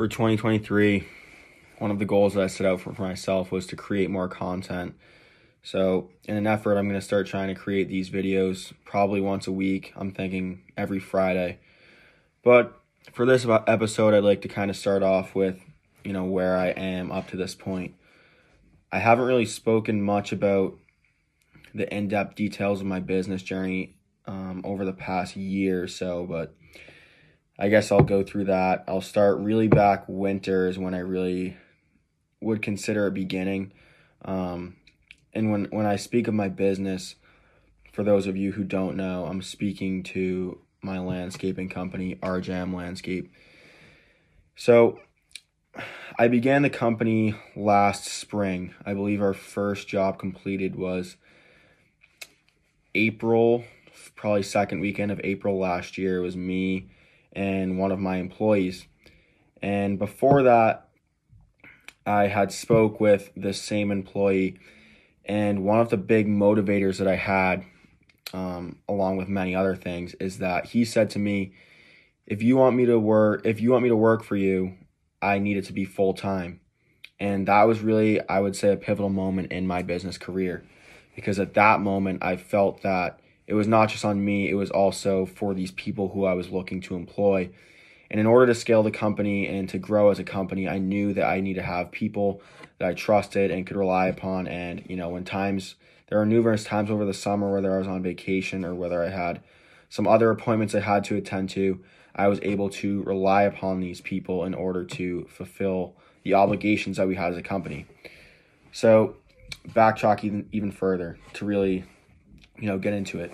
for 2023, one of the goals that I set out for, myself was to create more content. So, in an effort, I'm going to start trying to create these videos probably once a week. I'm thinking every Friday. But for this episode, I'd like to kind of start off with, you know, where I am up to this point. I haven't really spoken much about the in depth details of my business journey um, over the past year or so, but I guess I'll go through that. I'll start really back winter is when I really would consider a beginning. Um, and when, when I speak of my business, for those of you who don't know, I'm speaking to my landscaping company, RJM Landscape. So I began the company last spring. I believe our first job completed was April, probably second weekend of April last year. It was me and one of my employees. And before that, I had spoke with the same employee, and one of the big motivators that I had, um, along with many other things, is that he said to me, "If you want me to work, if you want me to work for you, I need it to be full time." And that was really, I would say, a pivotal moment in my business career, because at that moment I felt that it was not just on me, it was also for these people who I was looking to employ. And in order to scale the company and to grow as a company, I knew that I need to have people that I trusted and could rely upon. And, you know, when times, there are numerous times over the summer whether I was on vacation or whether I had some other appointments I had to attend to, I was able to rely upon these people in order to fulfill the obligations that we had as a company. So, backtrack even even further to really you know, get into it.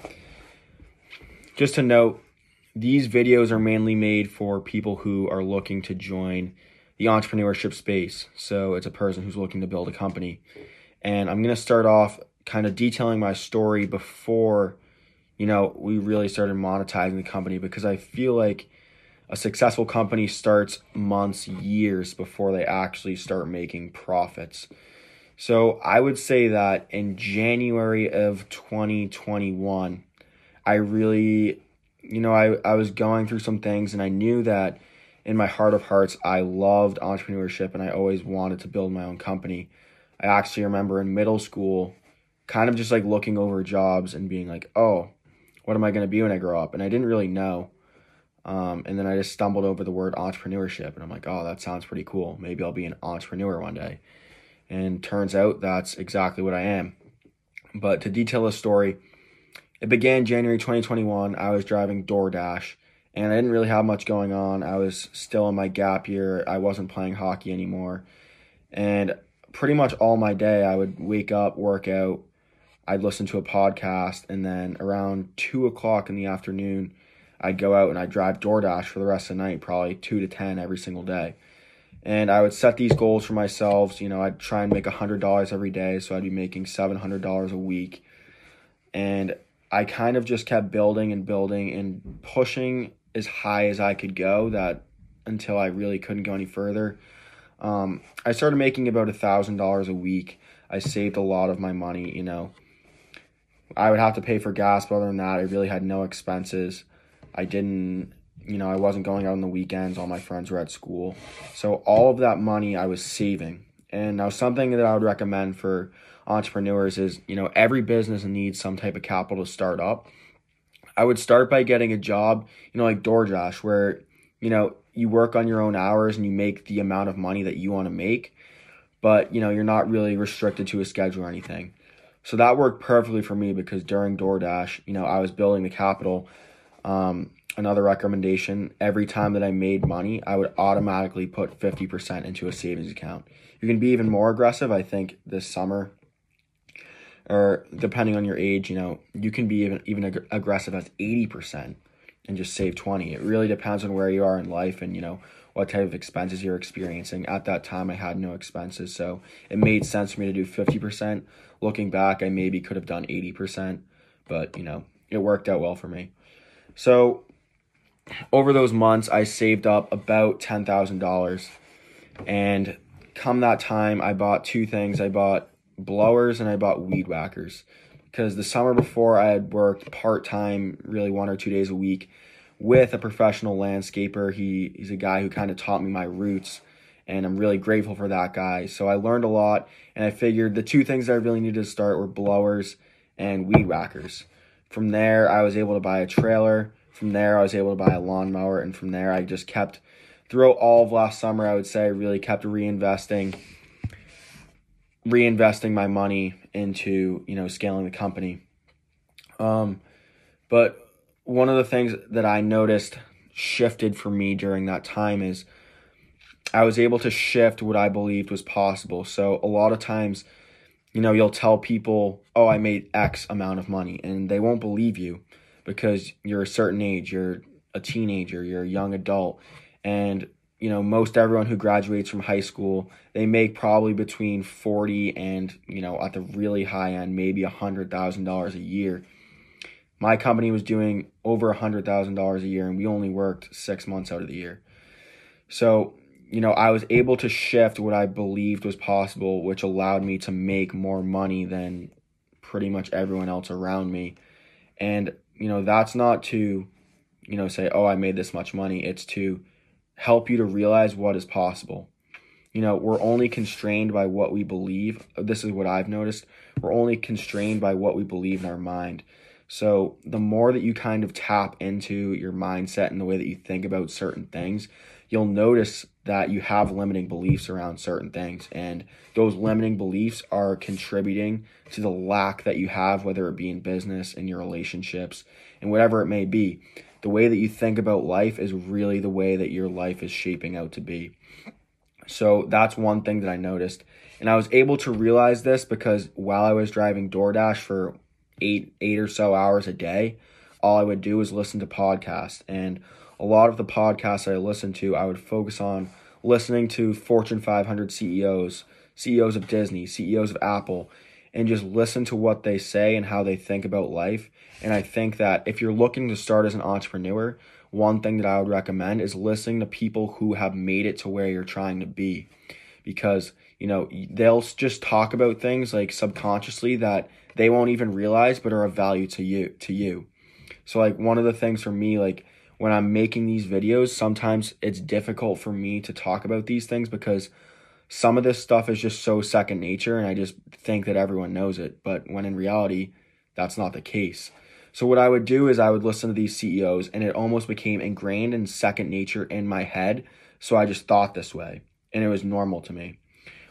Just to note, these videos are mainly made for people who are looking to join the entrepreneurship space. So it's a person who's looking to build a company. And I'm going to start off kind of detailing my story before, you know, we really started monetizing the company because I feel like a successful company starts months, years before they actually start making profits. So I would say that in January of 2021, I really, you know, I, I was going through some things and I knew that in my heart of hearts, I loved entrepreneurship and I always wanted to build my own company. I actually remember in middle school, kind of just like looking over jobs and being like, oh, what am I going to be when I grow up? And I didn't really know. Um, and then I just stumbled over the word entrepreneurship and I'm like, oh, that sounds pretty cool. Maybe I'll be an entrepreneur one day. And turns out that's exactly what I am. But to detail the story, it began January 2021. I was driving DoorDash and I didn't really have much going on. I was still in my gap year. I wasn't playing hockey anymore. And pretty much all my day, I would wake up, work out, I'd listen to a podcast, and then around two o'clock in the afternoon, I'd go out and I'd drive DoorDash for the rest of the night, probably two to 10 every single day and I would set these goals for myself. You know, I'd try and make a hundred dollars every day, so I'd be making seven hundred dollars a week, and I kind of just kept building and building and pushing as high as I could go. That until I really couldn't go any further. Um, I started making about a thousand dollars a week. I saved a lot of my money. You know, I would have to pay for gas, but other than that, I really had no expenses. I didn't you know, I wasn't going out on the weekends. All my friends were at school. So all of that money I was saving. And now something that I would recommend for entrepreneurs is, you know, every business needs some type of capital to start up. I would start by getting a job, you know, like DoorDash, where, you know, you work on your own hours and you make the amount of money that you want to make, but, you know, you're not really restricted to a schedule or anything. So that worked perfectly for me because during DoorDash, you know, I was building the capital. Um, another recommendation every time that I made money, I would automatically put 50% into a savings account. You can be even more aggressive, I think, this summer or depending on your age, you know, you can be even even ag- aggressive as 80% and just save 20. It really depends on where you are in life and, you know, what type of expenses you're experiencing. At that time, I had no expenses, so it made sense for me to do 50%. Looking back, I maybe could have done 80%, but, you know, it worked out well for me. So, over those months, I saved up about $10,000. And come that time, I bought two things. I bought blowers and I bought weed whackers. Because the summer before, I had worked part time, really one or two days a week, with a professional landscaper. He he's a guy who kind of taught me my roots and I'm really grateful for that guy. So I learned a lot and I figured the two things I really needed to start were blowers and weed whackers. From there, I was able to buy a trailer. From there, I was able to buy a lawnmower and from there I just kept throughout all of last summer, I would say I really kept reinvesting reinvesting my money into, you know, scaling the company. Um but one of the things that I noticed shifted for me during that time is I was able to shift what I believed was possible. So a lot of times, you know, you'll tell people, "Oh, I made X amount of money," and they won't believe you because you're a certain age, you're a teenager, you're a young adult, and you know, most everyone who graduates from high school, they make probably between 40 and, you know, at the really high end, maybe a $100,000 a year. My company was doing over a hundred thousand dollars a year and we only worked six months out of the year. So you know i was able to shift what i believed was possible which allowed me to make more money than pretty much everyone else around me. And you know that's not to you know say oh i made this much money. It's to help you to realize what is possible. You know we're only constrained by what we believe. This is what i've noticed. We're only constrained by what we believe in our mind. So the more that you kind of tap into your mindset and the way that you think about certain things, you'll notice that you have limiting beliefs around certain things. And those limiting beliefs are contributing to the lack that you have, whether it be in business, in your relationships, and whatever it may be. The way that you think about life is really the way that your life is shaping out to be. So that's one thing that I noticed. And I was able to realize this because while I was driving DoorDash for eight eight or so hours a day, all I would do was listen to podcasts. And a lot of the podcasts I listened to, I would focus on listening to Fortune 500 CEOs, CEOs of Disney, CEOs of Apple, and just listen to what they say and how they think about life. And I think that if you're looking to start as an entrepreneur, one thing that I would recommend is listening to people who have made it to where you're trying to be. Because, you know, they'll just talk about things like subconsciously that they won't even realize but are of value to you to you so like one of the things for me like when i'm making these videos sometimes it's difficult for me to talk about these things because some of this stuff is just so second nature and i just think that everyone knows it. But when in reality that's not the case. So what i would do is i would listen to these ceos and it almost became ingrained in second nature in my head. So i just thought this way and it was normal to me.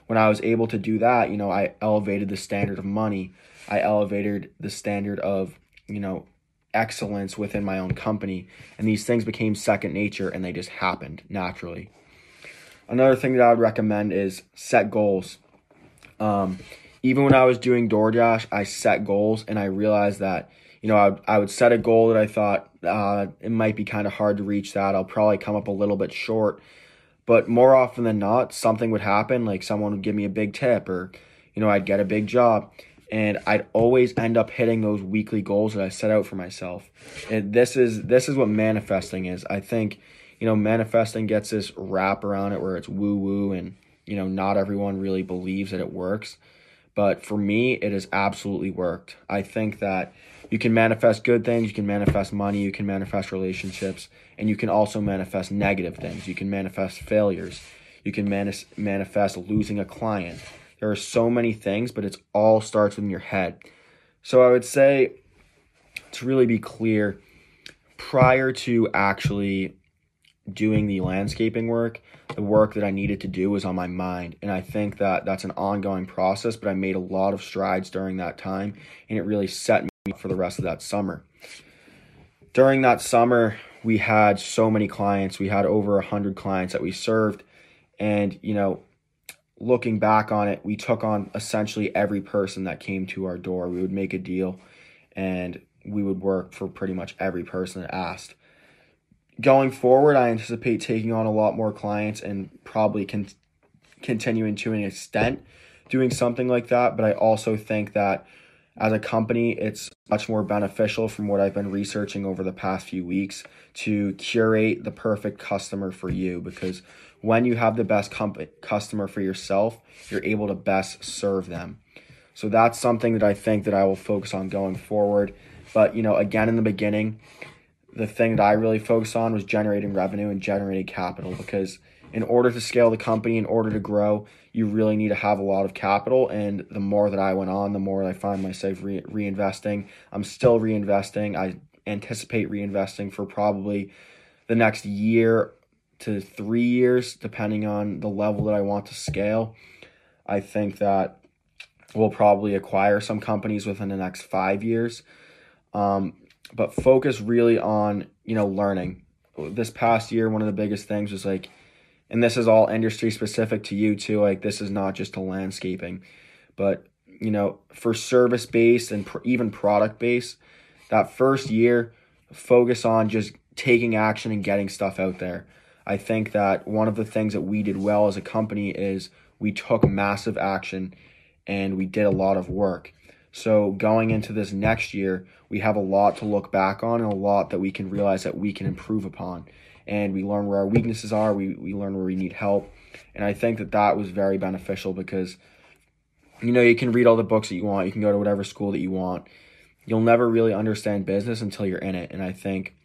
When i was able to do that you know i elevated the standard of money. I elevated the standard of, you know, excellence within my own company. And these things became second nature and they just happened naturally. Another thing that I would recommend is set goals. Um, even when I was doing DoorDash, I set goals and I realized that, you know, I, I would set a goal that I thought uh, it might be kind of hard to reach that. I'll probably come up a little bit short. But more often than not, something would happen, like someone would give me a big tip or, you know, I'd get a big job and I'd always end up hitting those weekly goals that I set out for myself. And this is this is what manifesting is. I think, you know, manifesting gets this wrap around it where it's woo woo and you know, not everyone really believes that it works. But for me, it has absolutely worked. I think that you can manifest good things, you can manifest money, you can manifest relationships, and you can also manifest negative things. You can manifest failures. You can manis- manifest losing a client there are so many things, but it all starts in your head. So I would say to really be clear, prior to actually doing the landscaping work, the work that I needed to do was on my mind. And I think that that's an ongoing process, but I made a lot of strides during that time and it really set me up for the rest of that summer. During that summer, we had so many clients. We had over 100 clients that we served. And, you know, looking back on it, we took on essentially every person that came to our door. We would make a deal and we would work for pretty much every person that asked. Going forward, I anticipate taking on a lot more clients and probably con- continuing to an extent doing something like that. But I also think that as a company, it's much more beneficial from what I've been researching over the past few weeks to curate the perfect customer for you because when you have the best comp- customer for yourself, you're able to best serve them. So that's something that I think that I will focus on going forward. But, you know, again in the beginning, the thing that I really focused on was generating revenue and generating capital because in order to scale the company, in order to grow, you really need to have a lot of capital. And the more that I went on, the more I find myself re- reinvesting. I'm still reinvesting. I anticipate reinvesting for probably the next year to three years, depending on the level that I want to scale. I think that we'll probably acquire some companies within the next five years. Um, but focus really on, you know, learning. This past year, one of the biggest things was like, and this is all industry specific to you too. Like, this is not just to landscaping, but, you know, for service based and pr- even product based, that first year, focus on just taking action and getting stuff out there. I think that one of the things that we did well as a company is we took massive action and we did a lot of work. So going into this next year, we have a lot to look back on and a lot that we can realize that we can improve upon. And we learn where our weaknesses are, we, we learn where we need help. And I think that that was very beneficial because, you know, you can read all the books that you want, you can go to whatever school that you want. You'll never really understand business until you're in it. And I think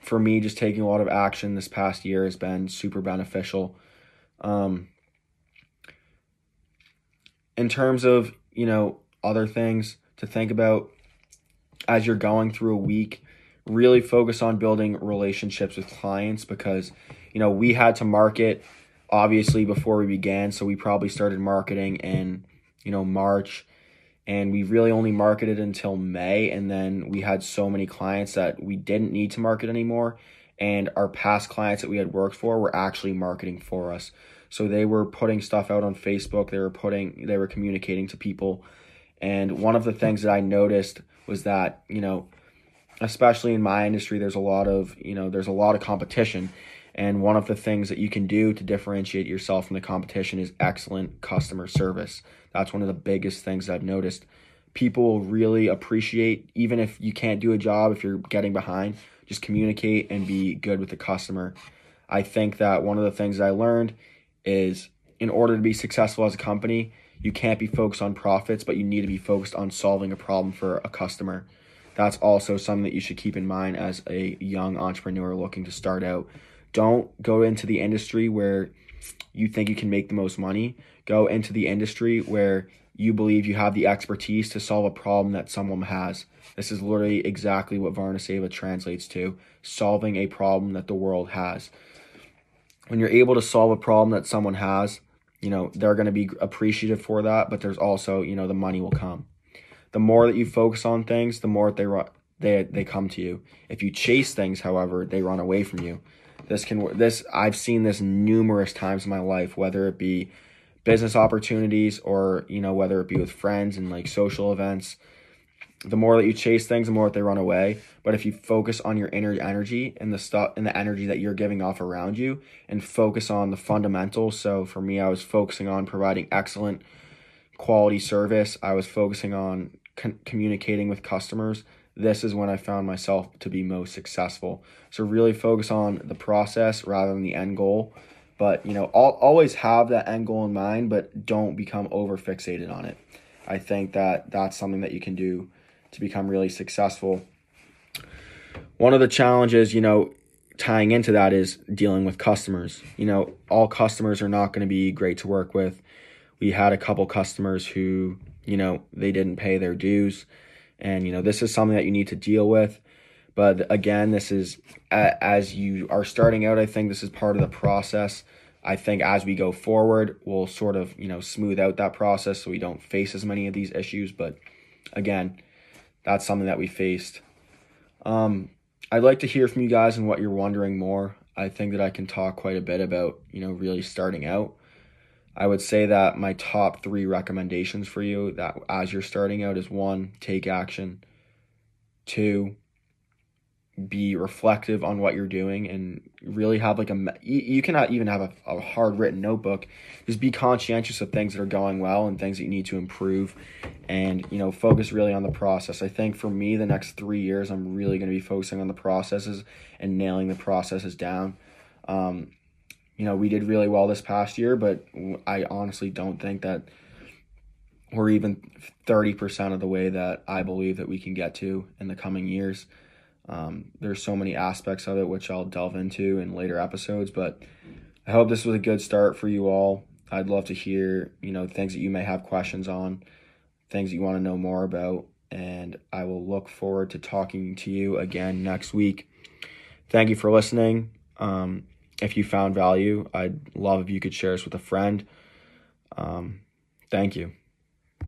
for me, just taking a lot of action this past year has been super beneficial. Um, in terms of, you know, other things to think about as you're going through a week, really focus on building relationships with clients because, you know, we had to market obviously before we began. So we probably started marketing in, you know, March and we really only marketed until May. And then we had so many clients that we didn't need to market anymore. And our past clients that we had worked for were actually marketing for us. So they were putting stuff out on Facebook. They were putting, they were communicating to people. And one of the things that I noticed was that, you know, especially in my industry, there's a lot of, you know, there's a lot of competition. And one of the things that you can do to differentiate yourself from the competition is excellent customer service. That's one of the biggest things I've noticed. People will really appreciate, even if you can't do a job, if you're getting behind, just communicate and be good with the customer. I think that one of the things that I learned is in order to be successful as a company, you can't be focused on profits, but you need to be focused on solving a problem for a customer. That's also something that you should keep in mind as a young entrepreneur looking to start out. Don't go into the industry where you think you can make the most money. Go into the industry where you believe you have the expertise to solve a problem that someone has. This is literally exactly what Varna Seva translates to solving a problem that the world has when you're able to solve a problem that someone has, you know, they're going to be appreciative for that, but there's also, you know, the money will come. The more that you focus on things, the more they they they come to you. If you chase things, however, they run away from you. This can this I've seen this numerous times in my life, whether it be business opportunities or, you know, whether it be with friends and like social events the more that you chase things, the more that they run away. But if you focus on your inner energy and the stuff and the energy that you're giving off around you and focus on the fundamentals. So for me, I was focusing on providing excellent quality service. I was focusing on con- communicating with customers. This is when I found myself to be most successful. So really focus on the process rather than the end goal. But, you know, I'll always have that end goal in mind, but don't become over fixated on it. I think that that's something that you can do to become really successful. One of the challenges, you know, tying into that is dealing with customers. You know, all customers are not going to be great to work with. We had a couple customers who, you know, they didn't pay their dues. And, you know, this is something that you need to deal with. But again, this is as you are starting out, I think this is part of the process. I think as we go forward, we'll sort of, you know, smooth out that process so we don't face as many of these issues. But again, that's something that we faced. Um, I'd like to hear from you guys and what you're wondering more. I think that I can talk quite a bit about, you know, really starting out. I would say that my top three recommendations for you that as you're starting out is one, take action. Two, be reflective on what you're doing and really have like a you cannot even have a, a hard written notebook. Just be conscientious of things that are going well and things that you need to improve and you know focus really on the process. I think for me the next three years i'm really going to be focusing on the processes and nailing the processes down. Um, you know we did really well this past year but i honestly don't think that we're even 30% of the way that i believe that we can get to in the coming years Um, there's so many aspects of it which I'll delve into in later episodes, but I hope this was a good start for you all. I'd love to hear, you know, things that you may have questions on, things that you want to know more about, and I will look forward to talking to you again next week. Thank you for listening. Um, if you found value, I'd love if you could share this with a friend. Um, thank you.